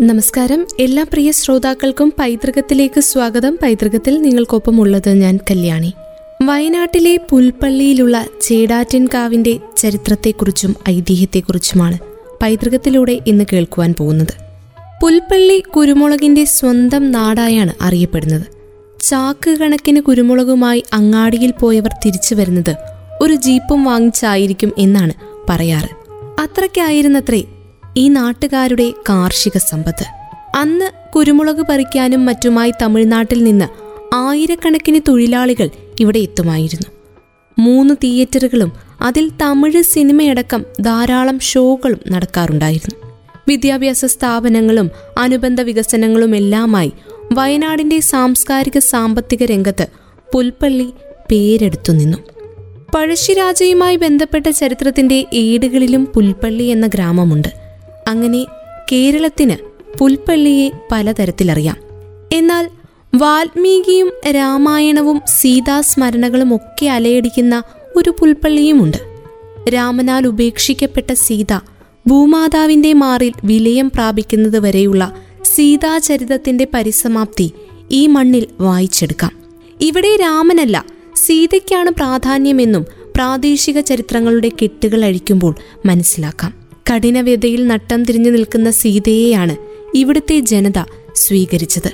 നമസ്കാരം. എല്ലാ പ്രിയ ശ്രോതാക്കൾക്കും പൈതൃകത്തിലേക്ക് സ്വാഗതം. പൈതൃകത്തിൽ നിങ്ങൾക്കൊപ്പം ഉള്ളത് ഞാൻ കല്യാണി. വയനാട്ടിലെ പുൽപ്പള്ളിയിലുള്ള ചേടാറ്റൻകാവിന്റെ ചരിത്രത്തെക്കുറിച്ചും ഐതിഹ്യത്തെക്കുറിച്ചുമാണ് പൈതൃകത്തിലൂടെ ഇന്ന് കേൾക്കുവാൻ പോകുന്നത്. പുൽപ്പള്ളി കുരുമുളകിന്റെ സ്വന്തം നാടായാണ് അറിയപ്പെടുന്നത്. ചാക്ക് കണക്കിന് കുരുമുളകുമായി അങ്ങാടിയിൽ പോയവർ തിരിച്ചു വരുന്നത് ഒരു ജീപ്പും വാങ്ങിച്ചായിരിക്കും എന്നാണ് പറയാറ്. അത്രയ്ക്കായിരുന്നത്രേ ഈ നാട്ടുകാരുടെ കാർഷിക സമ്പത്ത്. അന്ന് കുരുമുളക് പറിക്കാനും മറ്റുമായി തമിഴ്നാട്ടിൽ നിന്ന് ആയിരക്കണക്കിന് തൊഴിലാളികൾ ഇവിടെ എത്തുമായിരുന്നു. മൂന്ന് തിയേറ്ററുകളും അതിൽ തമിഴ് സിനിമയടക്കം ധാരാളം ഷോകളും നടക്കാറുണ്ടായിരുന്നു. വിദ്യാഭ്യാസ സ്ഥാപനങ്ങളും അനുബന്ധ വികസനങ്ങളും വികസനങ്ങളുമെല്ലാമായി വയനാടിന്റെ സാംസ്കാരിക സാമ്പത്തിക രംഗത്ത് പുൽപ്പള്ളി പേരെടുത്തു നിന്നു. പഴശ്ശിരാജയുമായി ബന്ധപ്പെട്ട ചരിത്രത്തിന്റെ ഏടുകളിലും പുൽപ്പള്ളി എന്ന ഗ്രാമമുണ്ട്. അങ്ങനെ കേരളത്തിന് പുൽപ്പള്ളിയെ പലതരത്തിലറിയാം. എന്നാൽ വാൽമീകിയും രാമായണവും സീതാസ്മരണകളും ഒക്കെ അലയടിക്കുന്ന ഒരു പുൽപ്പള്ളിയുമുണ്ട്. രാമനാൽ ഉപേക്ഷിക്കപ്പെട്ട സീത ഭൂമാതാവിന്റെ മാറിൽ വിലയം പ്രാപിക്കുന്നത് വരെയുള്ള സീതാചരിതത്തിന്റെ പരിസമാപ്തി ഈ മണ്ണിൽ വായിച്ചെടുക്കാം. ഇവിടെ രാമനല്ല സീതയ്ക്കാണ് പ്രാധാന്യമെന്നും പ്രാദേശിക ചരിത്രങ്ങളുടെ കെട്ടുകൾ അഴിക്കുമ്പോൾ മനസ്സിലാക്കാം. കഠിനവ്യതയിൽ നട്ടം തിരിഞ്ഞു നിൽക്കുന്ന സീതയെയാണ് ഇവിടുത്തെ ജനത സ്വീകരിച്ചത്.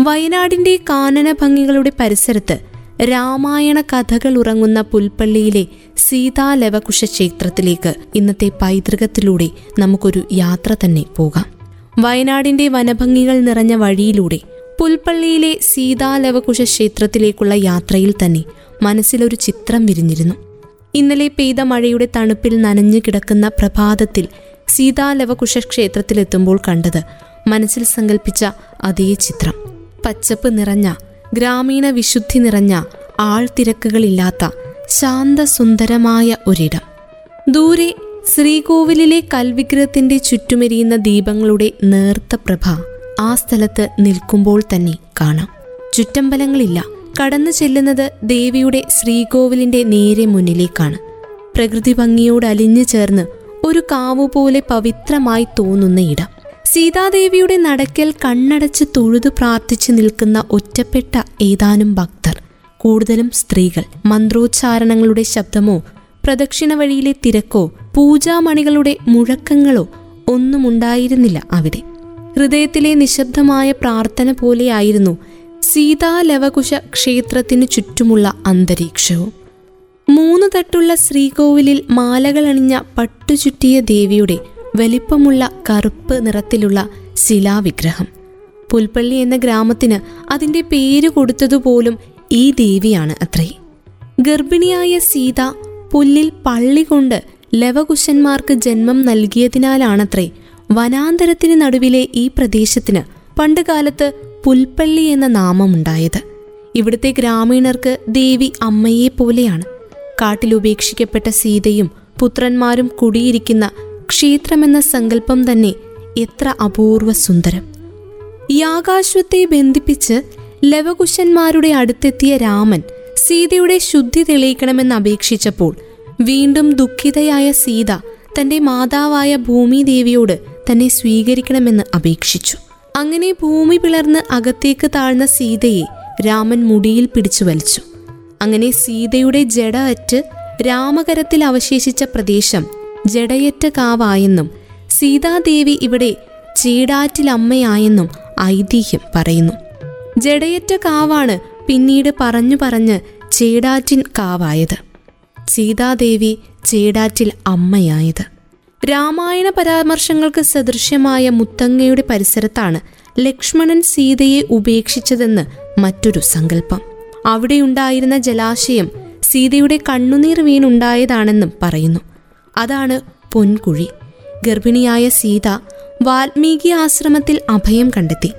വയനാടിന്റെ കാനന ഭംഗികളുടെ പരിസരത്ത് രാമായണ കഥകൾ ഉറങ്ങുന്ന പുൽപ്പള്ളിയിലെ സീതാലവകുശ ക്ഷേത്രത്തിലേക്ക് ഇന്നത്തെ പൈതൃകത്തിലൂടെ നമുക്കൊരു യാത്ര തന്നെ പോകാം. വയനാടിന്റെ വനഭംഗികൾ നിറഞ്ഞ വഴിയിലൂടെ പുൽപ്പള്ളിയിലെ സീതാലവകുശ ക്ഷേത്രത്തിലേക്കുള്ള യാത്രയിൽ തന്നെ മനസ്സിലൊരു ചിത്രം വിരിഞ്ഞിരുന്നു. ഇന്നലെ പെയ്ത മഴയുടെ തണുപ്പിൽ നനഞ്ഞു കിടക്കുന്ന പ്രഭാതത്തിൽ സീതാലവകുശ ക്ഷേത്രത്തിലെത്തുമ്പോൾ കണ്ടത് മനസ്സിൽ സങ്കല്പിച്ച അതേ ചിത്രം. പച്ചപ്പ് നിറഞ്ഞ ഗ്രാമീണ വിശുദ്ധി നിറഞ്ഞ ആൾത്തിരക്കുകളില്ലാത്ത ശാന്തസുന്ദരമായ ഒരിടം. ദൂരെ ശ്രീകോവിലിലെ കൽവിഗ്രഹത്തിന്റെ ചുറ്റുമെരിയുന്ന ദീപങ്ങളുടെ നേർത്ത പ്രഭ ആ സ്ഥലത്ത് നിൽക്കുമ്പോൾ തന്നെ കാണാം. ചുറ്റമ്പലങ്ങളില്ല കടന്നു ചെല്ലുന്നത് ദേവിയുടെ ശ്രീകോവിലിന്റെ നേരെ മുന്നിലേക്കാണ്. പ്രകൃതി ഭംഗിയോട് അലിഞ്ഞു ചേർന്ന് ഒരു കാവു പോലെ പവിത്രമായി തോന്നുന്ന ഇടം. സീതാദേവിയുടെ നടക്കൽ കണ്ണടച്ച് തൊഴുതു പ്രാർത്ഥിച്ചു നിൽക്കുന്ന ഒറ്റപ്പെട്ട ഏതാനും ഭക്തർ കൂടുതലും സ്ത്രീകൾ. മന്ത്രോച്ചാരണങ്ങളുടെ ശബ്ദമോ പ്രദക്ഷിണ വഴിയിലെ തിരക്കോ പൂജാമണികളുടെ മുഴക്കങ്ങളോ ഒന്നും ഉണ്ടായിരുന്നില്ല അവിടെ. ഹൃദയത്തിലെ നിശബ്ദമായ പ്രാർത്ഥന പോലെയായിരുന്നു സീതാലവകുശ ക്ഷേത്രത്തിനു ചുറ്റുമുള്ള അന്തരീക്ഷവും മൂന്ന് തട്ടുള്ള ശ്രീകോവിലിൽ മാലകളണിഞ്ഞ പട്ടുചുറ്റിയ ദേവിയുടെ വലിപ്പമുള്ള കറുപ്പ് നിറത്തിലുള്ള ശിലാവിഗ്രഹം. പുൽപ്പള്ളി എന്ന ഗ്രാമത്തിന് അതിന്റെ പേര് കൊടുത്തതുപോലും ഈ ദേവിയാണ് അത്രേ. ഗർഭിണിയായ സീത പുല്ലിൽ പള്ളി കൊണ്ട് ലവകുശന്മാർക്ക് ജന്മം നൽകിയതിനാലാണത്രേ വനാന്തരത്തിന് നടുവിലെ ഈ പ്രദേശത്തിന് പണ്ടുകാലത്ത് പുൽപ്പള്ളി എന്ന നാമമുണ്ടായത്. ഇവിടുത്തെ ഗ്രാമീണർക്ക് ദേവി അമ്മയെ പോലെയാണ്. കാട്ടിൽ ഉപേക്ഷിക്കപ്പെട്ട സീതയും പുത്രന്മാരും കുടിയിരിക്കുന്ന ക്ഷേത്രമെന്ന സങ്കല്പം തന്നെ എത്ര അപൂർവ സുന്ദരം. യാകാശ്വത്തെ ബന്ധിപ്പിച്ച് ലവകുശന്മാരുടെ അടുത്തെത്തിയ രാമൻ സീതയുടെ ശുദ്ധി തെളിയിക്കണമെന്ന് അപേക്ഷിച്ചപ്പോൾ വീണ്ടും ദുഃഖിതയായ സീത തന്റെ മാതാവായ ഭൂമിദേവിയോട് തന്നെ സ്വീകരിക്കണമെന്ന് അപേക്ഷിച്ചു. അങ്ങനെ ഭൂമി പിളർന്ന് അകത്തേക്ക് താഴ്ന്ന സീതയെ രാമൻ മുടിയിൽ പിടിച്ചു വലിച്ചു. അങ്ങനെ സീതയുടെ ജട അറ്റ് രാമകരത്തിൽ അവശേഷിച്ച പ്രദേശം ജടയറ്റ കാവായെന്നും സീതാദേവി ഇവിടെ ചീടാറ്റിലമ്മയായെന്നും ഐതിഹ്യം പറയുന്നു. ജടയറ്റ കാവാണ് പിന്നീട് പറഞ്ഞു പറഞ്ഞ് ചേടാറ്റിൻ കാവായത്. സീതാദേവി ചേടാറ്റിൽ അമ്മയായത്. രാമായണ പരാമർശങ്ങൾക്ക് സദൃശ്യമായ മുത്തങ്ങയുടെ പരിസരത്താണ് ലക്ഷ്മണൻ സീതയെ ഉപേക്ഷിച്ചതെന്ന് മറ്റൊരു സങ്കല്പം. അവിടെയുണ്ടായിരുന്ന ജലാശയം സീതയുടെ കണ്ണുനീർ വീണുണ്ടായതാണെന്നും പറയുന്നു. അതാണ് പൊൻകുഴി. ഗർഭിണിയായ സീത വാൽമീകി ആശ്രമത്തിൽ അഭയം കണ്ടെത്തി.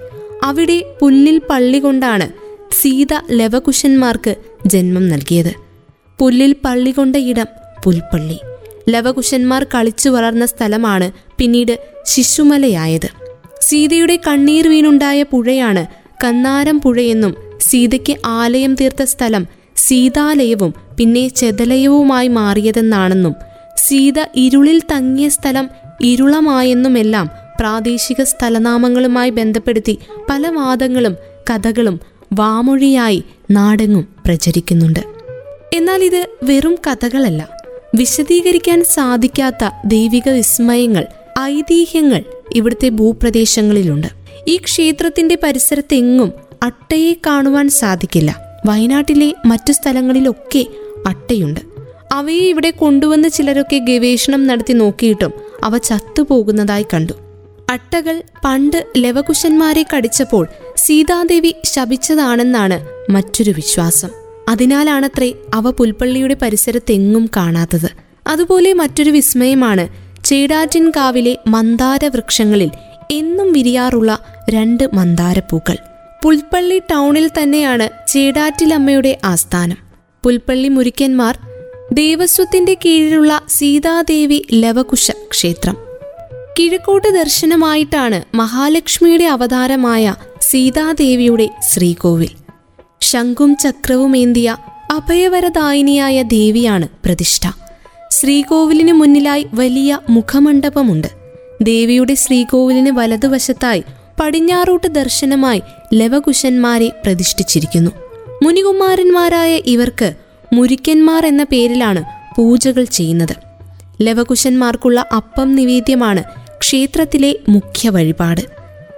അവിടെ പുല്ലിൽ പള്ളി കൊണ്ടാണ് സീത ലവകുശന്മാർക്ക് ജന്മം നൽകിയത്. പുല്ലിൽ പള്ളി കൊണ്ട ഇടം പുൽപ്പള്ളി. ലവകുശന്മാർ കളിച്ചു വളർന്ന സ്ഥലമാണ് പിന്നീട് ശിശുമലയായത്. സീതയുടെ കണ്ണീർ വീണുണ്ടായ പുഴയാണ് കന്നാരം പുഴയെന്നും സീതയ്ക്ക് ആലയം തീർത്ത സ്ഥലം സീതാലയവും പിന്നെ ചെതലയവുമായി മാറിയതെന്നാണെന്നും സീത ഇരുളിൽ തങ്ങിയ സ്ഥലം ഇരുളമായെന്നുമെല്ലാം പ്രാദേശിക സ്ഥലനാമങ്ങളുമായി ബന്ധപ്പെടുത്തി പല വാദങ്ങളും കഥകളും വാമൊഴിയായി നാടെങ്ങും പ്രചരിക്കുന്നുണ്ട്. എന്നാൽ ഇത് വെറും കഥകളല്ല. വിശദീകരിക്കാൻ സാധിക്കാത്ത ദൈവിക വിസ്മയങ്ങൾ ഐതിഹ്യങ്ങൾ ഇവിടുത്തെ ഭൂപ്രദേശങ്ങളിലുണ്ട്. ഈ ക്ഷേത്രത്തിന്റെ പരിസരത്തെങ്ങും അട്ടയെ കാണുവാൻ സാധിക്കില്ല. വയനാട്ടിലെ മറ്റു സ്ഥലങ്ങളിലൊക്കെ അട്ടയുണ്ട്. അവയെ ഇവിടെ കൊണ്ടുവന്ന് ചിലരൊക്കെ ഗവേഷണം നടത്തി നോക്കിയിട്ടും അവ ചത്തുപോകുന്നതായി കണ്ടു. അട്ടകൾ പണ്ട് ലവകുശന്മാരെ കടിച്ചപ്പോൾ സീതാദേവി ശപിച്ചതാണെന്നാണ് മറ്റൊരു വിശ്വാസം. അതിനാലാണത്രേ അവ പുൽപ്പള്ളിയുടെ പരിസരത്തെങ്ങും കാണാത്തത്. അതുപോലെ മറ്റൊരു വിസ്മയമാണ് ചേടാറ്റിൻകാവിലെ മന്ദാര വൃക്ഷങ്ങളിൽ എന്നും വിരിയാറുള്ള രണ്ട് മന്ദാരപ്പൂക്കൾ. പുൽപ്പള്ളി ടൗണിൽ തന്നെയാണ് ചേടാറ്റിലമ്മയുടെ ആസ്ഥാനം. പുൽപ്പള്ളി മുരിക്കന്മാർ ദേവസ്വത്തിന്റെ കീഴിലുള്ള സീതാദേവി ലവകുശ ക്ഷേത്രം കിഴക്കോട്ട് ദർശനമായിട്ടാണ് മഹാലക്ഷ്മിയുടെ അവതാരമായ സീതാദേവിയുടെ ശ്രീകോവിൽ. ശംഖും ചക്രവുമേന്തിയ അഭയവരദായിനിയായ ദേവിയാണ് പ്രതിഷ്ഠ. ശ്രീകോവിലിന് മുന്നിലായി വലിയ മുഖമണ്ഡപമുണ്ട്. ദേവിയുടെ ശ്രീകോവിലിന് വലതുവശത്തായി പടിഞ്ഞാറോട്ട് ദർശനമായി ലവകുശന്മാരെ പ്രതിഷ്ഠിച്ചിരിക്കുന്നു. മുനികുമാരന്മാരായ ഇവർക്ക് മുരിക്കന്മാർ എന്ന പേരിലാണ് പൂജകൾ ചെയ്യുന്നത്. ലവകുശന്മാർക്കുള്ള അപ്പം നിവേദ്യമാണ് ക്ഷേത്രത്തിലെ മുഖ്യ വഴിപാട്.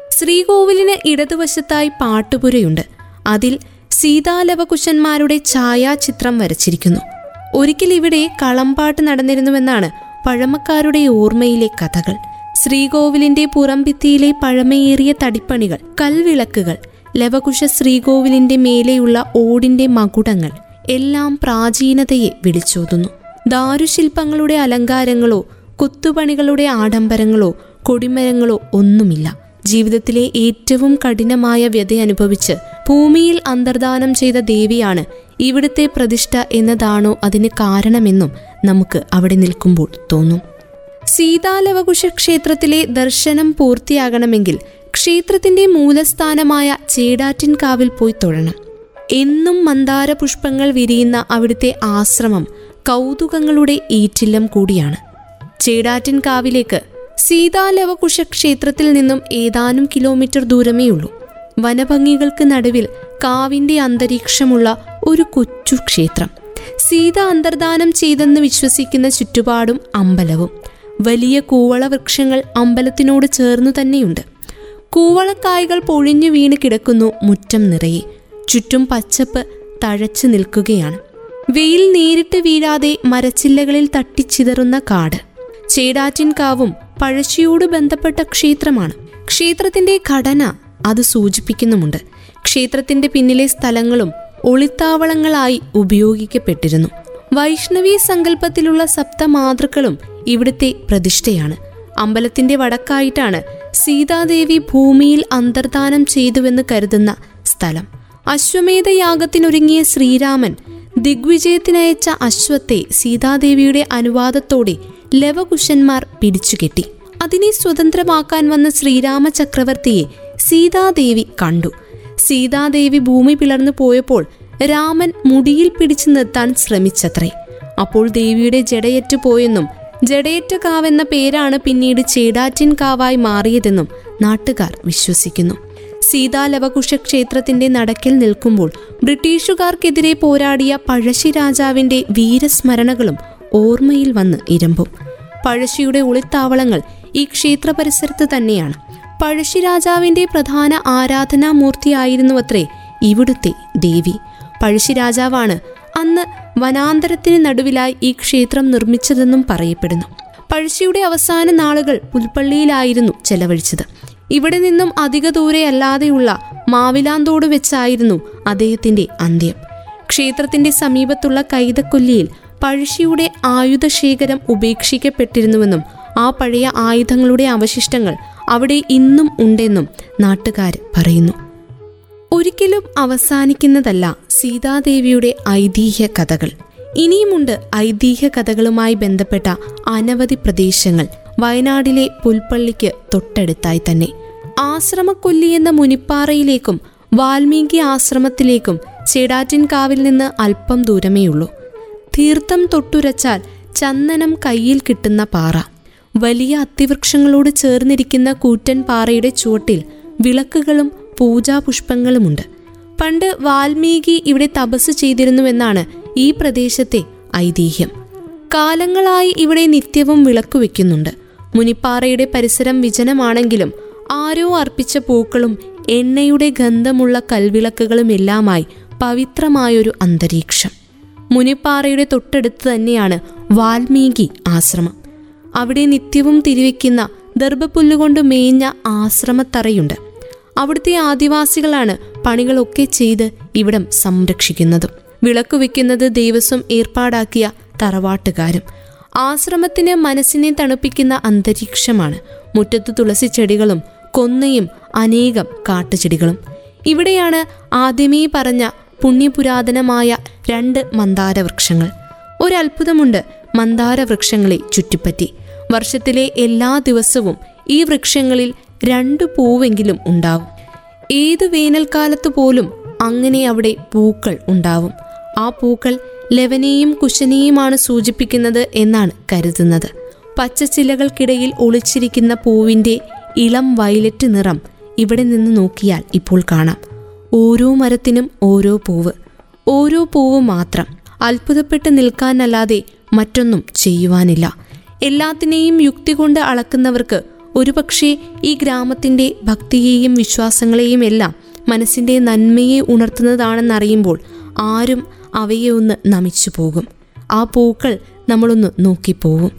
ശ്രീകോവിലിന് ഇടതുവശത്തായി പാട്ടുപുരയുണ്ട്. അതിൽ സീതാലവകുശന്മാരുടെ ഛായാചിത്രം വരച്ചിരിക്കുന്നു. ഒരിക്കൽ ഇവിടെ കളമ്പാട്ട് നടന്നിരുന്നുവെന്നാണ് പഴമക്കാരുടെ ഓർമ്മയിലെ കഥകൾ. ശ്രീകോവിലിന്റെ പുറംഭിത്തിയിലെ പഴമയേറിയ തടിപ്പണികൾ കൽവിളക്കുകൾ ലവകുശ ശ്രീകോവിലിന്റെ മേലെയുള്ള ഓടിന്റെ മകുടങ്ങൾ എല്ലാം പ്രാചീനതയെ വിളിച്ചോതുന്നു. ദാരുശില്പങ്ങളുടെ അലങ്കാരങ്ങളോ കുത്തുപണികളുടെ ആഡംബരങ്ങളോ കൊടിമരങ്ങളോ ഒന്നുമില്ല. ജീവിതത്തിലെ ഏറ്റവും കഠിനമായ വ്യത അനുഭവിച്ച് ഭൂമിയിൽ അന്തർദാനം ചെയ്ത ദേവിയാണ് ഇവിടുത്തെ പ്രതിഷ്ഠ എന്നതാണോ അതിന് കാരണമെന്നും നമുക്ക് അവിടെ നിൽക്കുമ്പോൾ തോന്നും. സീതാലവകുശ ക്ഷേത്രത്തിലെ ദർശനം പൂർത്തിയാകണമെങ്കിൽ ക്ഷേത്രത്തിന്റെ മൂലസ്ഥാനമായ ചേടാറ്റിൻകാവിൽ പോയി തൊഴണം. എന്നും മന്ദാര പുഷ്പങ്ങൾ വിരിയുന്ന അവിടുത്തെ ആശ്രമം കൗതുകങ്ങളുടെ ഈറ്റില്ലം കൂടിയാണ്. ചേടാറ്റിൻകാവിലേക്ക് സീതാലവകുശ ക്ഷേത്രത്തിൽ നിന്നും ഏതാനും കിലോമീറ്റർ ദൂരമേയുള്ളൂ. വനഭംഗികൾക്ക് നടുവിൽ കാവിന്റെ അന്തരീക്ഷമുള്ള ഒരു കൊച്ചു ക്ഷേത്രം. സീത അന്തർദാനം ചെയ്തെന്ന് വിശ്വസിക്കുന്ന ചുറ്റുപാടും അമ്പലവും. വലിയ കൂവള വൃക്ഷങ്ങൾ അമ്പലത്തിനോട് ചേർന്നു തന്നെയുണ്ട്. കൂവളക്കായകൾ പൊഴിഞ്ഞു വീണ് കിടക്കുന്നു മുറ്റം നിറയെ. ചുറ്റും പച്ചപ്പ് തഴച്ചു നിൽക്കുകയാണ്. വെയിൽ നേരിട്ട് വീഴാതെ മരച്ചില്ലകളിൽ തട്ടിച്ചിതറുന്ന കാട്. ചേടാറ്റിൻകാവും പഴശ്ശിയോട് ബന്ധപ്പെട്ട ക്ഷേത്രമാണ്. ക്ഷേത്രത്തിന്റെ ഘടന അത് സൂചിപ്പിക്കുന്നുമുണ്ട്. ക്ഷേത്രത്തിന്റെ പിന്നിലെ സ്ഥലങ്ങളും ഒളിത്താവളങ്ങളായി ഉപയോഗിക്കപ്പെട്ടിരുന്നു. വൈഷ്ണവി സങ്കല്പത്തിലുള്ള സപ്തമാതൃക്കളും ഇവിടുത്തെ പ്രതിഷ്ഠയാണ്. അമ്പലത്തിന്റെ വടക്കായിട്ടാണ് സീതാദേവി ഭൂമിയിൽ അന്തർദാനം ചെയ്തുവെന്ന് കരുതുന്ന സ്ഥലം. അശ്വമേധ അശ്വമേധയാഗത്തിനൊരുങ്ങിയ ശ്രീരാമൻ ദിഗ്വിജയത്തിനയച്ച അശ്വത്തെ സീതാദേവിയുടെ അനുവാദത്തോടെ ലവകുശന്മാർ പിടിച്ചുകെട്ടി. അതിനെ സ്വതന്ത്രമാക്കാൻ വന്ന ശ്രീരാമ ചക്രവർത്തിയെ സീതാദേവി കണ്ടു. സീതാദേവി ഭൂമി പിളർന്നു പോയപ്പോൾ രാമൻ മുടിയിൽ പിടിച്ചു നിർത്താൻ ശ്രമിച്ചത്രേ. അപ്പോൾ ദേവിയുടെ ജടയറ്റു പോയെന്നും ജഡയേറ്റ കാവെന്ന പേരാണ് പിന്നീട് ചേടാറ്റിൻ കാവായി മാറിയതെന്നും നാട്ടുകാർ വിശ്വസിക്കുന്നു. സീതാലവകുശ ക്ഷേത്രത്തിന്റെ നടക്കിൽ നിൽക്കുമ്പോൾ ബ്രിട്ടീഷുകാർക്കെതിരെ പോരാടിയ പഴശ്ശി രാജാവിന്റെ വീരസ്മരണകളും ഓർമ്മയിൽ വന്ന് ഇരമ്പും. പഴശ്ശിയുടെ ഒളിത്താവളങ്ങൾ ഈ ക്ഷേത്ര പരിസരത്ത് തന്നെയാണ്. പഴശ്ശി രാജാവിന്റെ പ്രധാന ആരാധനാമൂർത്തിയായിരുന്നുവത്രേ ഇവിടുത്തെ ദേവി. പഴശ്ശി രാജാവാണ് അന്ന് വനാന്തരത്തിന് നടുവിലായി ഈ ക്ഷേത്രം നിർമ്മിച്ചതെന്നും പറയപ്പെടുന്നു. പഴശ്ശിയുടെ അവസാന നാളുകൾ പുൽപ്പള്ളിയിലായിരുന്നു ചെലവഴിച്ചത്. ഇവിടെ നിന്നും അധിക ദൂരെയല്ലാതെയുള്ള മാവിലാന്തോട് വെച്ചായിരുന്നു അദ്ദേഹത്തിന്റെ അന്ത്യം. ക്ഷേത്രത്തിന്റെ സമീപത്തുള്ള കൈതക്കൊല്ലിയിൽ പഴശ്ശിയുടെ ആയുധശേഖരം ഉപേക്ഷിക്കപ്പെട്ടിരുന്നുവെന്നും ആ പഴയ ആയുധങ്ങളുടെ അവശിഷ്ടങ്ങൾ അവിടെ ഇന്നും ഉണ്ടെന്നും നാട്ടുകാർ പറയുന്നു. ഒരിക്കലും അവസാനിക്കുന്നതല്ല സീതാദേവിയുടെ ഐതിഹ്യ കഥകൾ. ഇനിയുമുണ്ട് ഐതിഹ്യ കഥകളുമായി ബന്ധപ്പെട്ട അനവധി പ്രദേശങ്ങൾ വയനാടിലെ പുൽപ്പള്ളിക്ക് തൊട്ടടുത്തായി തന്നെ. ആശ്രമക്കൊല്ലി എന്ന മുനിപ്പാറയിലേക്കും വാൽമീകി ആശ്രമത്തിലേക്കും ചേടാറ്റിൻകാവിൽ നിന്ന് അല്പം ദൂരമേയുള്ളൂ. തീർത്ഥം തൊട്ടുരച്ചാൽ ചന്ദനം കയ്യിൽ കിട്ടുന്ന പാറ. വലിയ അത്തിവൃക്ഷങ്ങളോട് ചേർന്നിരിക്കുന്ന കൂറ്റൻ പാറയുടെ ചുവട്ടിൽ വിളക്കുകളും പൂജാപുഷ്പങ്ങളുമുണ്ട്. പണ്ട് വാൽമീകി ഇവിടെ തപസ് ചെയ്തിരുന്നുവെന്നാണ് ഈ പ്രദേശത്തെ ഐതിഹ്യം. കാലങ്ങളായി ഇവിടെ നിത്യവും വിളക്ക് വെക്കുന്നുണ്ട്. മുനിപ്പാറയുടെ പരിസരം വിജനമാണെങ്കിലും ആരോ അർപ്പിച്ച പൂക്കളും എണ്ണയുടെ ഗന്ധമുള്ള കൽവിളക്കുകളും എല്ലാമായി പവിത്രമായൊരു അന്തരീക്ഷം. മുനിപ്പാറയുടെ തൊട്ടടുത്ത് തന്നെയാണ് വാൽമീകി ആശ്രമം. അവിടെ നിത്യവും തിരിവെക്കുന്ന ദർഭപ്പുല്ലുകൊണ്ട് മേഞ്ഞ ആശ്രമത്തറയുണ്ട്. അവിടുത്തെ ആദിവാസികളാണ് പണികളൊക്കെ ചെയ്ത് ഇവിടം സംരക്ഷിക്കുന്നത്. വിളക്ക് വയ്ക്കുന്നത് ദേവസ്വം ഏർപ്പാടാക്കിയ തറവാട്ടുകാരും ആശ്രമത്തിന് മനസ്സിനെ തണുപ്പിക്കുന്ന അന്തരീക്ഷമാണ്. മുറ്റത്ത് തുളസി ചെടികളും കൊന്നയും അനേകം കാട്ടുചെടികളും. ഇവിടെയാണ് ആദ്യമേ പറഞ്ഞ പുണ്യപുരാതനമായ രണ്ട് മന്ദാര വൃക്ഷങ്ങൾ ഒരത്ഭുതമുണ്ട് മന്ദാര വൃക്ഷങ്ങളെ ചുറ്റിപ്പറ്റി. വർഷത്തിലെ എല്ലാ ദിവസവും ഈ വൃക്ഷങ്ങളിൽ രണ്ട് പൂവെങ്കിലും ഉണ്ടാവും. ഏത് വേനൽക്കാലത്ത് പോലും അങ്ങനെ അവിടെ പൂക്കൾ ഉണ്ടാവും. ആ പൂക്കൾ ലെവനെയും കുശനെയുമാണ് സൂചിപ്പിക്കുന്നത് എന്നാണ് കരുതുന്നത്. പച്ചച്ചിലകൾക്കിടയിൽ ഒളിച്ചിരിക്കുന്ന പൂവിന്റെ ഇളം വയലറ്റ് നിറം ഇവിടെ നിന്ന് നോക്കിയാൽ ഇപ്പോൾ കാണാം. ഓരോ മരത്തിനും ഓരോ പൂവ്. ഓരോ പൂവ് മാത്രം അത്ഭുതപ്പെട്ട് നിൽക്കാനല്ലാതെ മറ്റൊന്നും ചെയ്യുവാനില്ല. എല്ലാത്തിനെയും യുക്തി കൊണ്ട് അളക്കുന്നവർക്ക് ഒരുപക്ഷെ ഈ ഗ്രാമത്തിന്റെ ഭക്തിയെയും വിശ്വാസങ്ങളെയും എല്ലാം മനസ്സിന്റെ നന്മയെ ഉണർത്തുന്നതാണെന്നറിയുമ്പോൾ ആരും അവയെ ഒന്ന് നമിച്ചു പോകും. ആ പൂക്കൾ നമ്മളൊന്ന് നോക്കിപ്പോവും.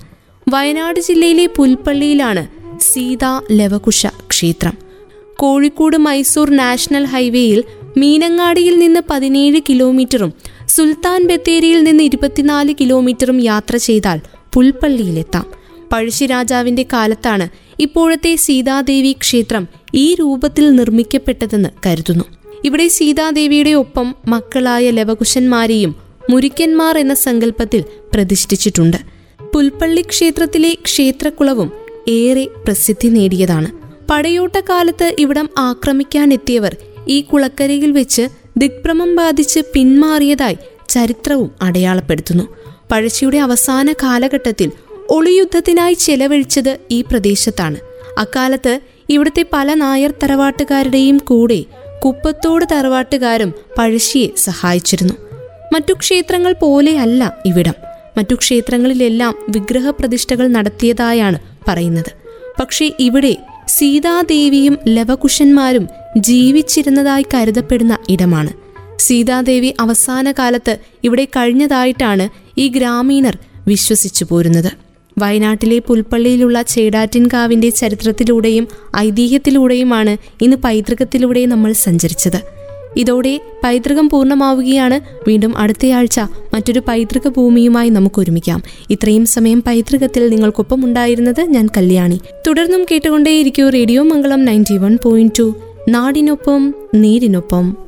വയനാട് ജില്ലയിലെ പുൽപ്പള്ളിയിലാണ് സീതാ ലവകുശ ക്ഷേത്രം. കോഴിക്കോട് മൈസൂർ നാഷണൽ ഹൈവേയിൽ മീനങ്ങാടിയിൽ നിന്ന് പതിനേഴ് കിലോമീറ്ററും സുൽത്താൻ ബത്തേരിയിൽ നിന്ന് ഇരുപത്തിനാല് കിലോമീറ്ററും യാത്ര ചെയ്താൽ പുൽപ്പള്ളിയിലെത്താം. പഴശ്ശിരാജാവിന്റെ കാലത്താണ് ഇപ്പോഴത്തെ സീതാദേവി ക്ഷേത്രം ഈ രൂപത്തിൽ നിർമ്മിക്കപ്പെട്ടതെന്ന് കരുതുന്നു. ഇവിടെ സീതാദേവിയുടെ ഒപ്പം മക്കളായ ലവകുശന്മാരെയും മുരിക്കന്മാർ എന്ന സങ്കല്പത്തിൽ പ്രതിഷ്ഠിച്ചിട്ടുണ്ട്. പുൽപ്പള്ളി ക്ഷേത്രത്തിലെ ക്ഷേത്രക്കുളവും ഏറെ പ്രസിദ്ധി നേടിയതാണ്. പടയോട്ടക്കാലത്ത് ഇവിടം ആക്രമിക്കാനെത്തിയവർ ഈ കുളക്കരയിൽ വെച്ച് ദിഗ്ഭ്രമം ബാധിച്ച് പിന്മാറിയതായി ചരിത്രവും അടയാളപ്പെടുത്തുന്നു. പഴശ്ശിയുടെ അവസാന കാലഘട്ടത്തിൽ ഒളിയുദ്ധത്തിനായി ചെലവഴിച്ചത് ഈ പ്രദേശത്താണ്. അക്കാലത്ത് ഇവിടുത്തെ പല നായർ തറവാട്ടുകാരുടെയും കൂടെ കുപ്പത്തോട് തറവാട്ടുകാരും പഴശ്ശിയെ സഹായിച്ചിരുന്നു. മറ്റു ക്ഷേത്രങ്ങൾ പോലെയല്ല ഇവിടം. മറ്റു ക്ഷേത്രങ്ങളിലെല്ലാം വിഗ്രഹപ്രതിഷ്ഠകൾ നടത്തിയതായാണ് പറയുന്നത്. പക്ഷേ ഇവിടെ സീതാദേവിയും ലവകുശന്മാരും ജീവിച്ചിരുന്നതായി കരുതപ്പെടുന്ന ഇടമാണ്. സീതാദേവി അവസാന കാലത്ത് ഇവിടെ കഴിഞ്ഞതായിട്ടാണ് ഈ ഗ്രാമീണർ വിശ്വസിച്ചു പോരുന്നത്. വയനാട്ടിലെ പുൽപ്പള്ളിയിലുള്ള ചേടാറ്റിൻകാവിന്റെ ചരിത്രത്തിലൂടെയും ഐതിഹ്യത്തിലൂടെയുമാണ് ഇന്ന് പൈതൃകത്തിലൂടെ നമ്മൾ സഞ്ചരിച്ചത്. ഇതോടെ പൈതൃകം പൂർണമാവുകയാണ്. വീണ്ടും അടുത്തയാഴ്ച മറ്റൊരു പൈതൃക ഭൂമിയുമായി നമുക്ക് ഒരുമിക്കാം. ഇത്രയും സമയം പൈതൃകത്തിൽ നിങ്ങൾക്കൊപ്പം ഉണ്ടായിരുന്നത് ഞാൻ കല്യാണി. തുടർന്നും കേട്ടുകൊണ്ടേയിരിക്കൂ radio Mangalam ninety one point two. നാടിനൊപ്പം നീരിനൊപ്പം.